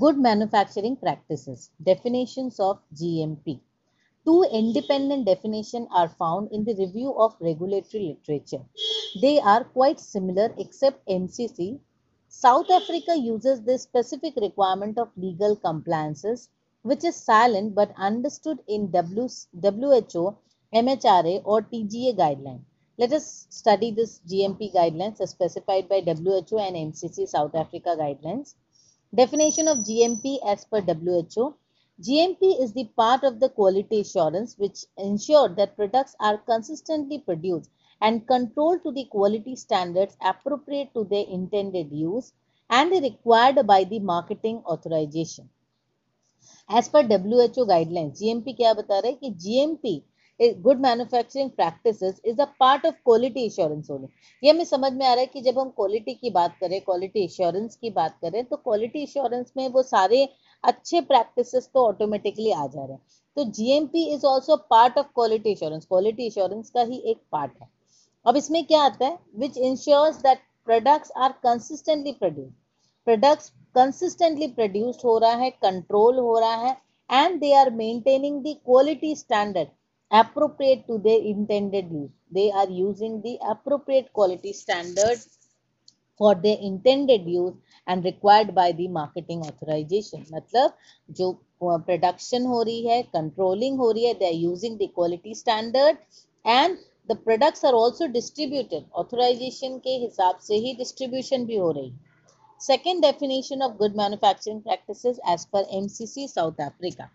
Good manufacturing practices. Definitions of GMP. Two independent definitions are found in the review of regulatory literature. They are quite similar except MCC. South Africa uses this specific requirement of legal compliances which is silent but understood in WHO, MHRA or TGA guideline. Let us study this GMP guidelines as specified by WHO and MCC South Africa guidelines. Definition of GMP as per WHO. GMP is the part of the quality assurance which ensure that products are consistently produced and controlled to the quality standards appropriate to their intended use and required by the marketing authorization. As per WHO guidelines, GMP क्या बता रहा है कि GMP good manufacturing practices is a part of quality insurance only ये हमें समझ में आ रहा है कि जब हम क्वालिटी की बात करें क्वालिटी इंश्योरेंस की बात करें तो क्वालिटी इंश्योरेंस में वो सारे अच्छे प्रैक्टिसेस तो ऑटोमेटिकली आ जा रहे हैं। तो GMP is also part of quality insurance quality insurance का ही एक पार्ट है। अब इसमें क्या आता है? Which insures that products are consistently produce products consistently produced हो रहा है कंट्रोल हो रहा है and they are maintaining the quality standard appropriate to their intended use. They are using the appropriate quality standard for their intended use and required by the marketing authorization. मतलब जो production हो रही है controlling हो रही है they are using the quality standard and the products are also distributed authorization के हिसाब से ही distribution भी हो रही है second definition of good manufacturing practices as per MCC South Africa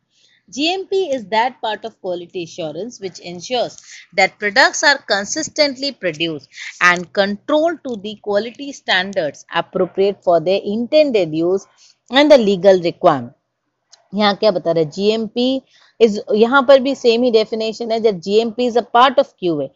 GMP is that part of quality assurance which ensures that products are consistently produced and controlled to the quality standards appropriate for their intended use and the legal requirement. यहाँ क्या बता रहा है GMP is यहाँ पर भी same ही definition है that GMP is a part of QA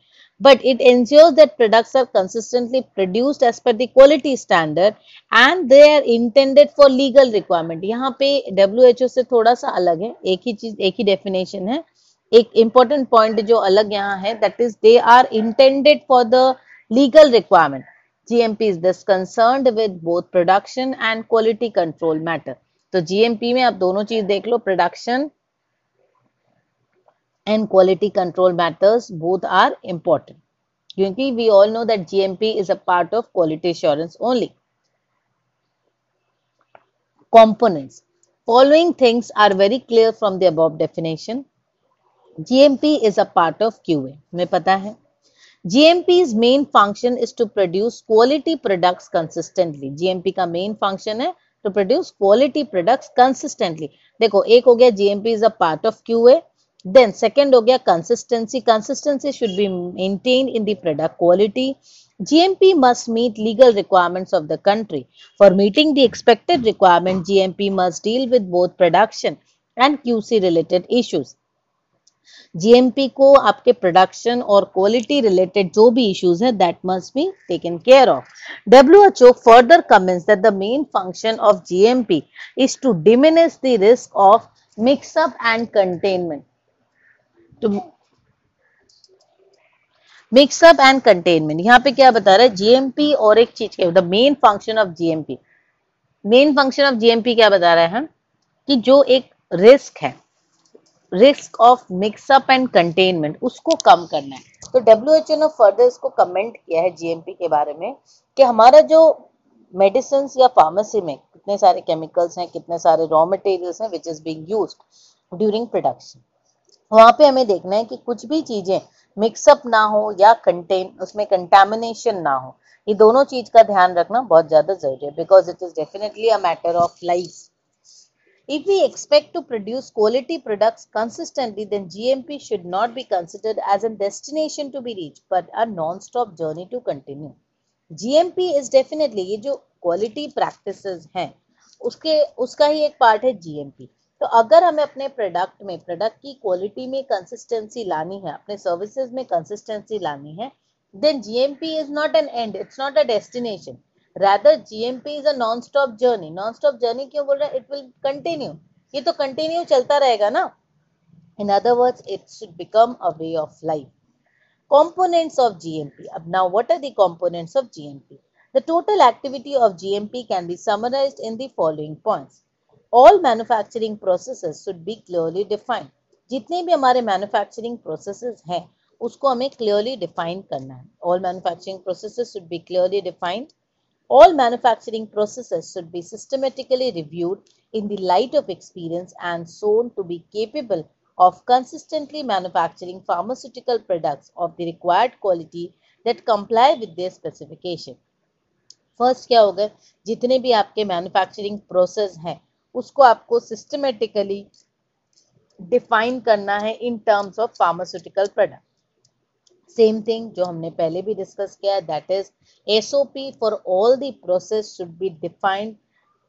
But it ensures that products are consistently produced as per the quality standard and they are intended for legal requirement यहाँ पे WHO से थोड़ा सा अलग है एक ही चीज़ एक ही definition है एक important point जो अलग यहाँ है that is they are intended for the legal requirement GMP is thus concerned with both production and quality control matter तो GMP में आप दोनों चीज़ देख लो production and quality control matters both are important क्योंकि we all know that GMP is a part of quality assurance only. Components. Following things are very clear from the above definition. GMP is a part of QA. हमें पता है GMP's main function is to produce quality products consistently. GMP का main function है to produce quality products consistently. देखो एक हो गया GMP is a part of QA. Then second हो गया consistency. Consistency should be maintained in the product quality. GMP must meet legal requirements of the country. For meeting the expected requirement, GMP must deal with both production and QC related issues. GMP को आपके production और quality related जो भी issues है that must be taken care of WHO further comments that the main function of GMP is to diminish the risk of mix up and containment to mix up and containment यहाँ पे क्या बता रहा है? GMP और एक चीज़ क्या the main function of GMP main function of GMP क्या बता रहा है कि जो एक रिस्क है risk of mix up and containment उसको कम करना है। तो डब्ल्यू एच ओ ने फर्दर इसको कमेंट किया है जीएमपी के बारे में कि हमारा जो मेडिसिन या फार्मेसी में कितने सारे केमिकल्स हैं, कितने सारे रॉ मटेरियल्स हैं which is being used during production वहाँ पे हमें देखना है कि कुछ भी चीज़ें मिक्सअप ना हो या कंटेन उसमें कंटेमिनेशन ना हो, ये दोनों चीज़ का ध्यान रखना बहुत ज़्यादा ज़रूरी है because it is definitely a matter of life if we expect to produce quality products consistently then GMP should not be considered as an destination to be reach but a non stop journey to continue GMP is definitely ये जो quality practice हैं, उसके, उसका ही एक part है GMP तो अगर हमें अपने प्रोडक्ट में प्रोडक्ट की क्वालिटी में कंसिस्टेंसी लानी है अपने सर्विसेज़ में कंसिस्टेंसी लानी है then GMP is not an end it's not a destination rather GMP is a non stop journey non stop journey क्यों बोल रहा है इट विल कंटिन्यू ये तो कंटिन्यू चलता रहेगा ना in other words it should become a way of life components of GMP. Now, what are the components of GMP? The total activity of GMP can be summarized in the following points. All manufacturing processes should be clearly defined जितने भी हमारे manufacturing processes हैं, उसको हमें clearly define करना है। All manufacturing processes should be clearly defined all manufacturing processes should be systematically reviewed in the light of experience and shown to be capable of consistently manufacturing pharmaceutical products of the required quality that comply with their specification first क्या होगा जितने भी आपके manufacturing process हैं उसको आपको systematically define करना है in terms of pharmaceutical product same thing जो हमने पहले भी डिस्कस किया that is SOP for all the process should be defined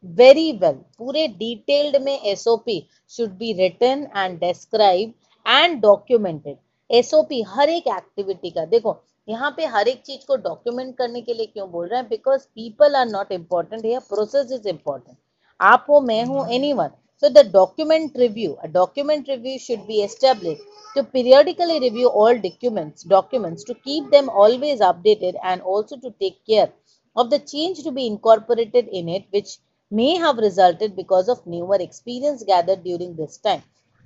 very well पूरे डिटेल्ड में SOP should be written and describe and documented SOP हर एक एक्टिविटी का, देखो, यहाँ पे हर एक चीज़ को डॉक्यूमेंट करने के लिए क्यों बोल रहे हैं? Because people are not important या प्रोसेस इज़ इंपॉर्टेंट आप हो मैं हूँ any one the document review, a document review should be established to periodically review all documents, documents to keep them always updated and also to take care of the change to be incorporated in it which may have resulted because of newer experience gathered during this time.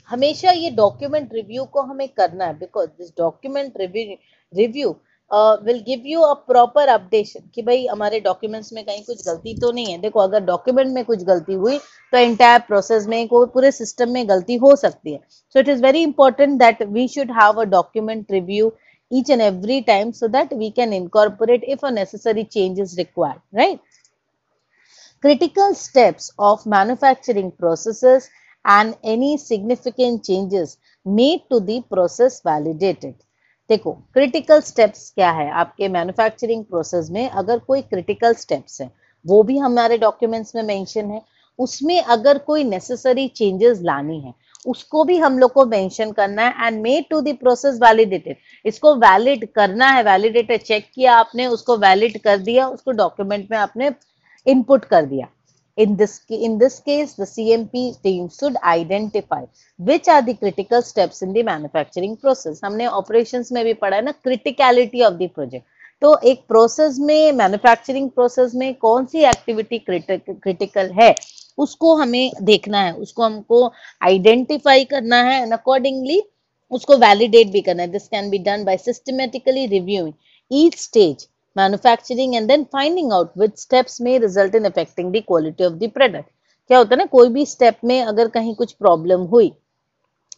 हमेशा ये document review को हमें करना है because this document review will give you a proper updation कि भाई हमारे documents में कहीं कुछ गलती तो नहीं है। देखो, अगर डॉक्यूमेंट में कुछ गलती हुई तो एंटायर प्रोसेस में को पूरे सिस्टम में गलती हो सकती है। So it is very important that we should have a document review each and every time so that we can incorporate if a necessary change is required right critical steps of manufacturing process and any significant changes made to the process validated देखो critical steps क्या है आपके manufacturing process में? अगर कोई critical steps है, वो भी हमारे डॉक्यूमेंट्स में मेंशन है। उसमें अगर कोई नेसेसरी चेंजेस लानी है, उसको भी हम लोग को मेंशन करना है and made to the process validated इसको वैलिड करना है वैलिडेटेड चेक किया आपने, उसको वैलिड कर दिया, उसको डॉक्यूमेंट में आपने इनपुट कर दिया। In this, in this case, the CMP team should identify which are the critical steps in the manufacturing process. हमने operations में भी पढ़ा है ना criticality of the project. तो एक प्रोसेस में मैन्युफैक्चरिंग प्रोसेस में कौन सी एक्टिविटी क्रिटिकल है उसको हमें देखना है उसको हमको आइडेंटिफाई करना है एंड अकॉर्डिंगली उसको वैलिडेट भी करना है this can be done by systematically reviewing each stage manufacturing and then finding out which steps में result in affecting the quality of the product क्या होता है ना, कोई भी स्टेप में अगर कहीं कुछ प्रॉब्लम हुई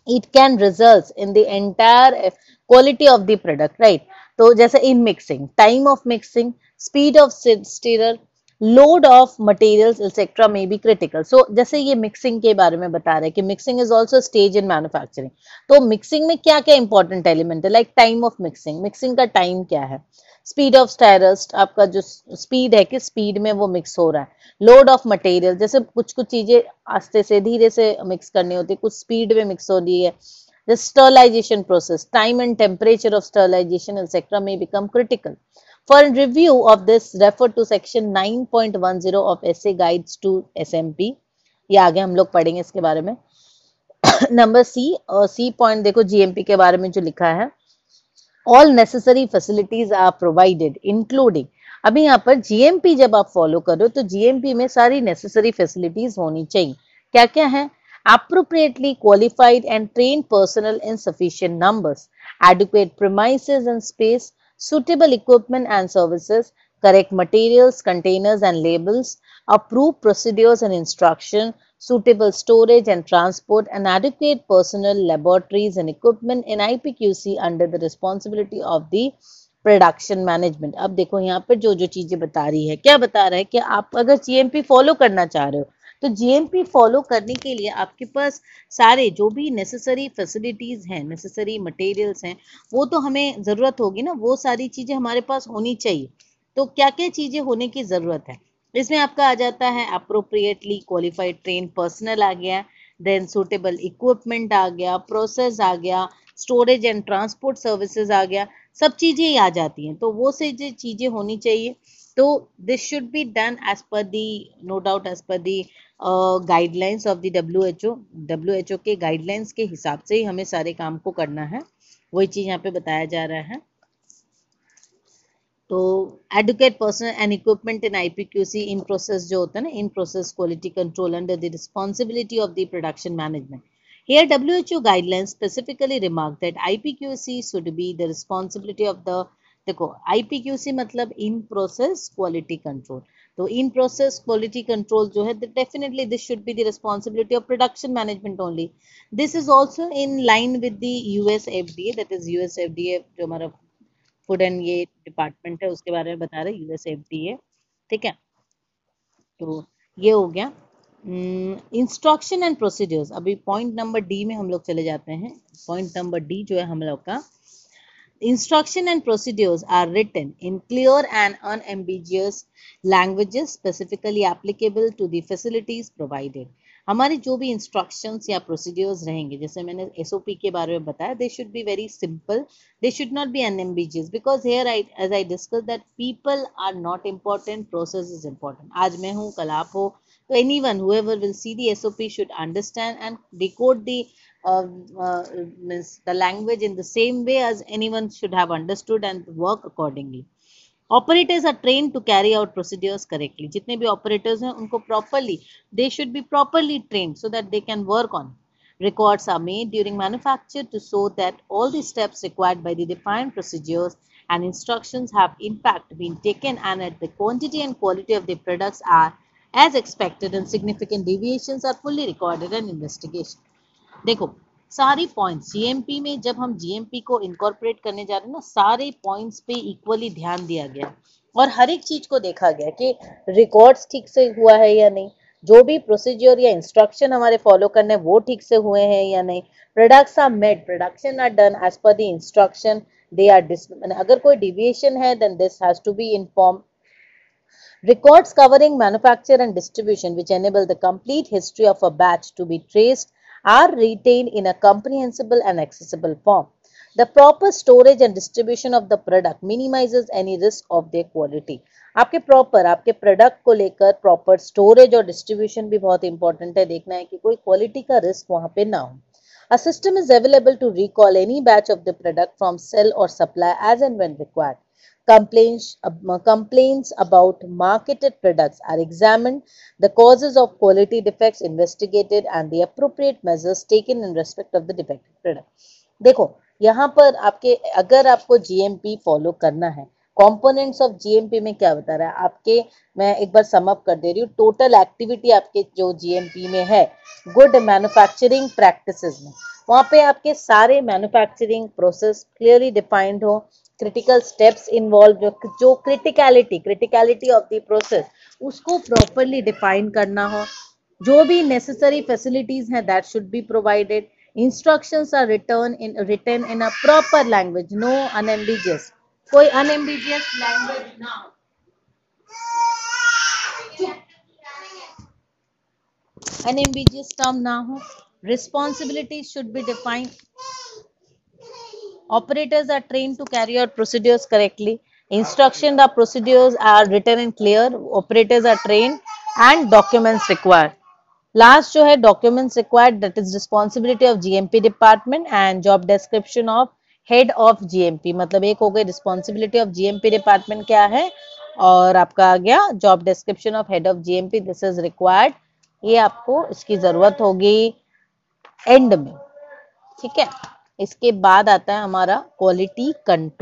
it can result in the entire quality of the product right तो जैसे in mixing time of mixing speed of stirrer load of materials etcetera may be critical so जैसे ये मिक्सिंग के बारे में बता रहे हैं कि mixing is also stage in manufacturing तो मिक्सिंग में क्या क्या इंपॉर्टेंट एलिमेंट है? Like time of mixing mixing का टाइम क्या है? स्पीड ऑफ़ स्टेरस्ट आपका जो स्पीड है कि स्पीड में वो मिक्स हो रहा है। लोड ऑफ़ मटेरियल जैसे कुछ कुछ चीज़ें आस्ते से धीरे से मिक्स करनी होती है, कुछ स्पीड में मिक्स हो रही है। Sterilisation process time and temperature of sterilisation etcetera may become critical for review of this refer to section 9.10 of as guides to as ये आगे हम लोग पढ़ेंगे इसके बारे में। नंबर सी सी पॉइंट देखो जीएमपी के बारे में जो लिखा है। All necessary facilities are provided including अभी यहाँ पर जीएमपी जब आप फॉलो करो तो जीएमपी में सारी नेसेसरी फैसिलिटीज़ होनी चाहिए क्या क्या है appropriately qualified and trained personnel in sufficient numbers, adequate premises and space, suitable equipment and services, correct materials, containers and labels, approved procedures and instruction, suitable storage and transport, and adequate personnel, laboratories and equipment in IPQC under the responsibility of the production management अब देखो यहाँ पर जो जो चीज़ें बता रही है। क्या बता रहा है कि आप अगर जीएमपी फॉलो करना चाह रहे हो तो जीएमपी फॉलो करने के लिए आपके पास सारे जो भी नेसेसरी फैसिलिटीज़ हैं नेसेसरी मटेरियल्स हैं वो तो हमें ज़रूरत होगी ना। वो सारी चीज़ें हमारे पास होनी चाहिए। तो क्या क्या चीज़ें होने की ज़रूरत है? इसमें आपका आ जाता है अप्रोप्रिएटली क्वालिफाइड ट्रेन पर्सनल आ गया देन सुटेबल इक्विपमेंट आ गया प्रोसेस आ गया स्टोरेज एंड ट्रांसपोर्ट सर्विसेज़ आ गया, सब चीज़ें ही आ जाती हैं। तो वो से जो चीज़ें होनी चाहिए तो this should be done as per the no doubt as per the guidelines of the W H O W H O के गाइडलाइंस के हिसाब से ही हमें सारे काम को करना है। वही चीज़ यहाँ पे बताया जा रहा है। तो educate person and equipment in IPQC in process जो होता है ना in process quality control under the responsibility of the production management here W H U guidelines specifically remark that IPQC should be the responsibility of the देखो IPQC मतलब in process quality control तो in process quality control जो है definitely this should be the responsibility of production management only this is also in line with the US F D A that is U S F D A जो हमारा food and ये department है, उसके बारे में बता रहे US FDA ठीक है? तो ये हो गया। इंस्ट्रक्शन एंड प्रोसीड्यूर्स अभी पॉइंट नंबर डी में हम लोग चले जाते हैं। पॉइंट नंबर डी जो है हम लोग का instruction and procedures are written in clear and unambiguous languages specifically applicable to the facilities provided हमारे जो भी इंस्ट्रक्शंस या प्रोसीड्यूर्स रहेंगे जैसे मैंने एसओपी के बारे में बताया they should be very simple they should not be unambiguous because here I as I discuss that people are not important process is important आज मैं हूँ कल आप हो तो any one whoever will see the SOP should understand and decode the uh, uh, means the language in the same way as anyone should have understood and work operators are trained to carry out procedures correctly. jitne bhi operators hain unko properly they should be properly trained so that they can work on. Records are made during manufacture to show that all the steps required by the defined procedures and instructions have in fact been taken and that the quantity and quality of the products are as expected and significant deviations are fully recorded and investigated देखो सारी points GMP में जब हम GMP को incorporate करने जा रहे हैं ना, सारे पॉइंट्स पे इक्वली ध्यान दिया गया। और हर एक चीज़ को देखा गया कि रिकॉर्ड्स ठीक से हुआ है या नहीं। जो भी प्रोसीजर या इंस्ट्रक्शन हमारे फॉलो करने वो ठीक से हुए हैं या नहीं। Products are made production are done as per the instruction they are this अगर कोई डिविएशन है then this has to be inform Records covering manufacture and distribution, which enable the complete history of a batch to be traced are retained in a comprehensible and accessible form. The proper storage and distribution of the product minimizes any risk of their quality. आपके proper आपके product को लेकर proper storage और distribution भी बहुत important है देखना है कि कोई क्वालिटी का रिस्क वहां पे ना हो A system is available to recall any batch of the product from sell or supply as and when required. Complaints, uh, complaints about marketed products are examined, the causes of quality defects investigated and the appropriate measures taken in respect of the defective product. देखो यहाँ पर आपके अगर आपको GMP follow करना है components of GMP में क्या बता रहा है आपके मैं एक बार समअप कर दे रही हूँ टोटल एक्टिविटी आपके जो जीएमपी में है गुड मैन्युफैक्चरिंग प्रैक्टिसेस में वहाँ पे आपके सारे मैन्युफैक्चरिंग प्रोसेस क्लियरली डिफाइंड हो क्रिटिकल स्टेप्स इन्वॉल्व जो criticality criticality of the process उसको प्रॉपरली डिफाइन करना हो। जो भी नेसेसरी फैसिलिटीज़ हैं that should be provided instructions are written in written in a proper language no unambiguous कोई unambiguous language ना हो। Unambiguous term ना हो। Responsibilities should be defined operators are trained to carry out procedures correctly instruction or procedures are written in clear operators are trained and documents required last जो है documents required that is responsibility of GMP department and job description of head of GMP मतलब एक हो गई responsibility of GMP department क्या है और आपका आ गया job description of head of GMP this is required ये आपको इसकी ज़रूरत होगी एंड में ठीक है इसके बाद आता है हमारा क्वालिटी कंट्रोल